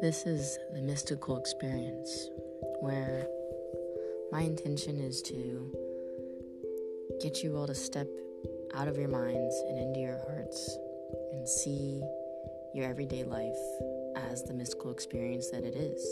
This is the mystical experience where my intention is to get you all to step out of your minds and into your hearts and see your everyday life as the mystical experience that it is.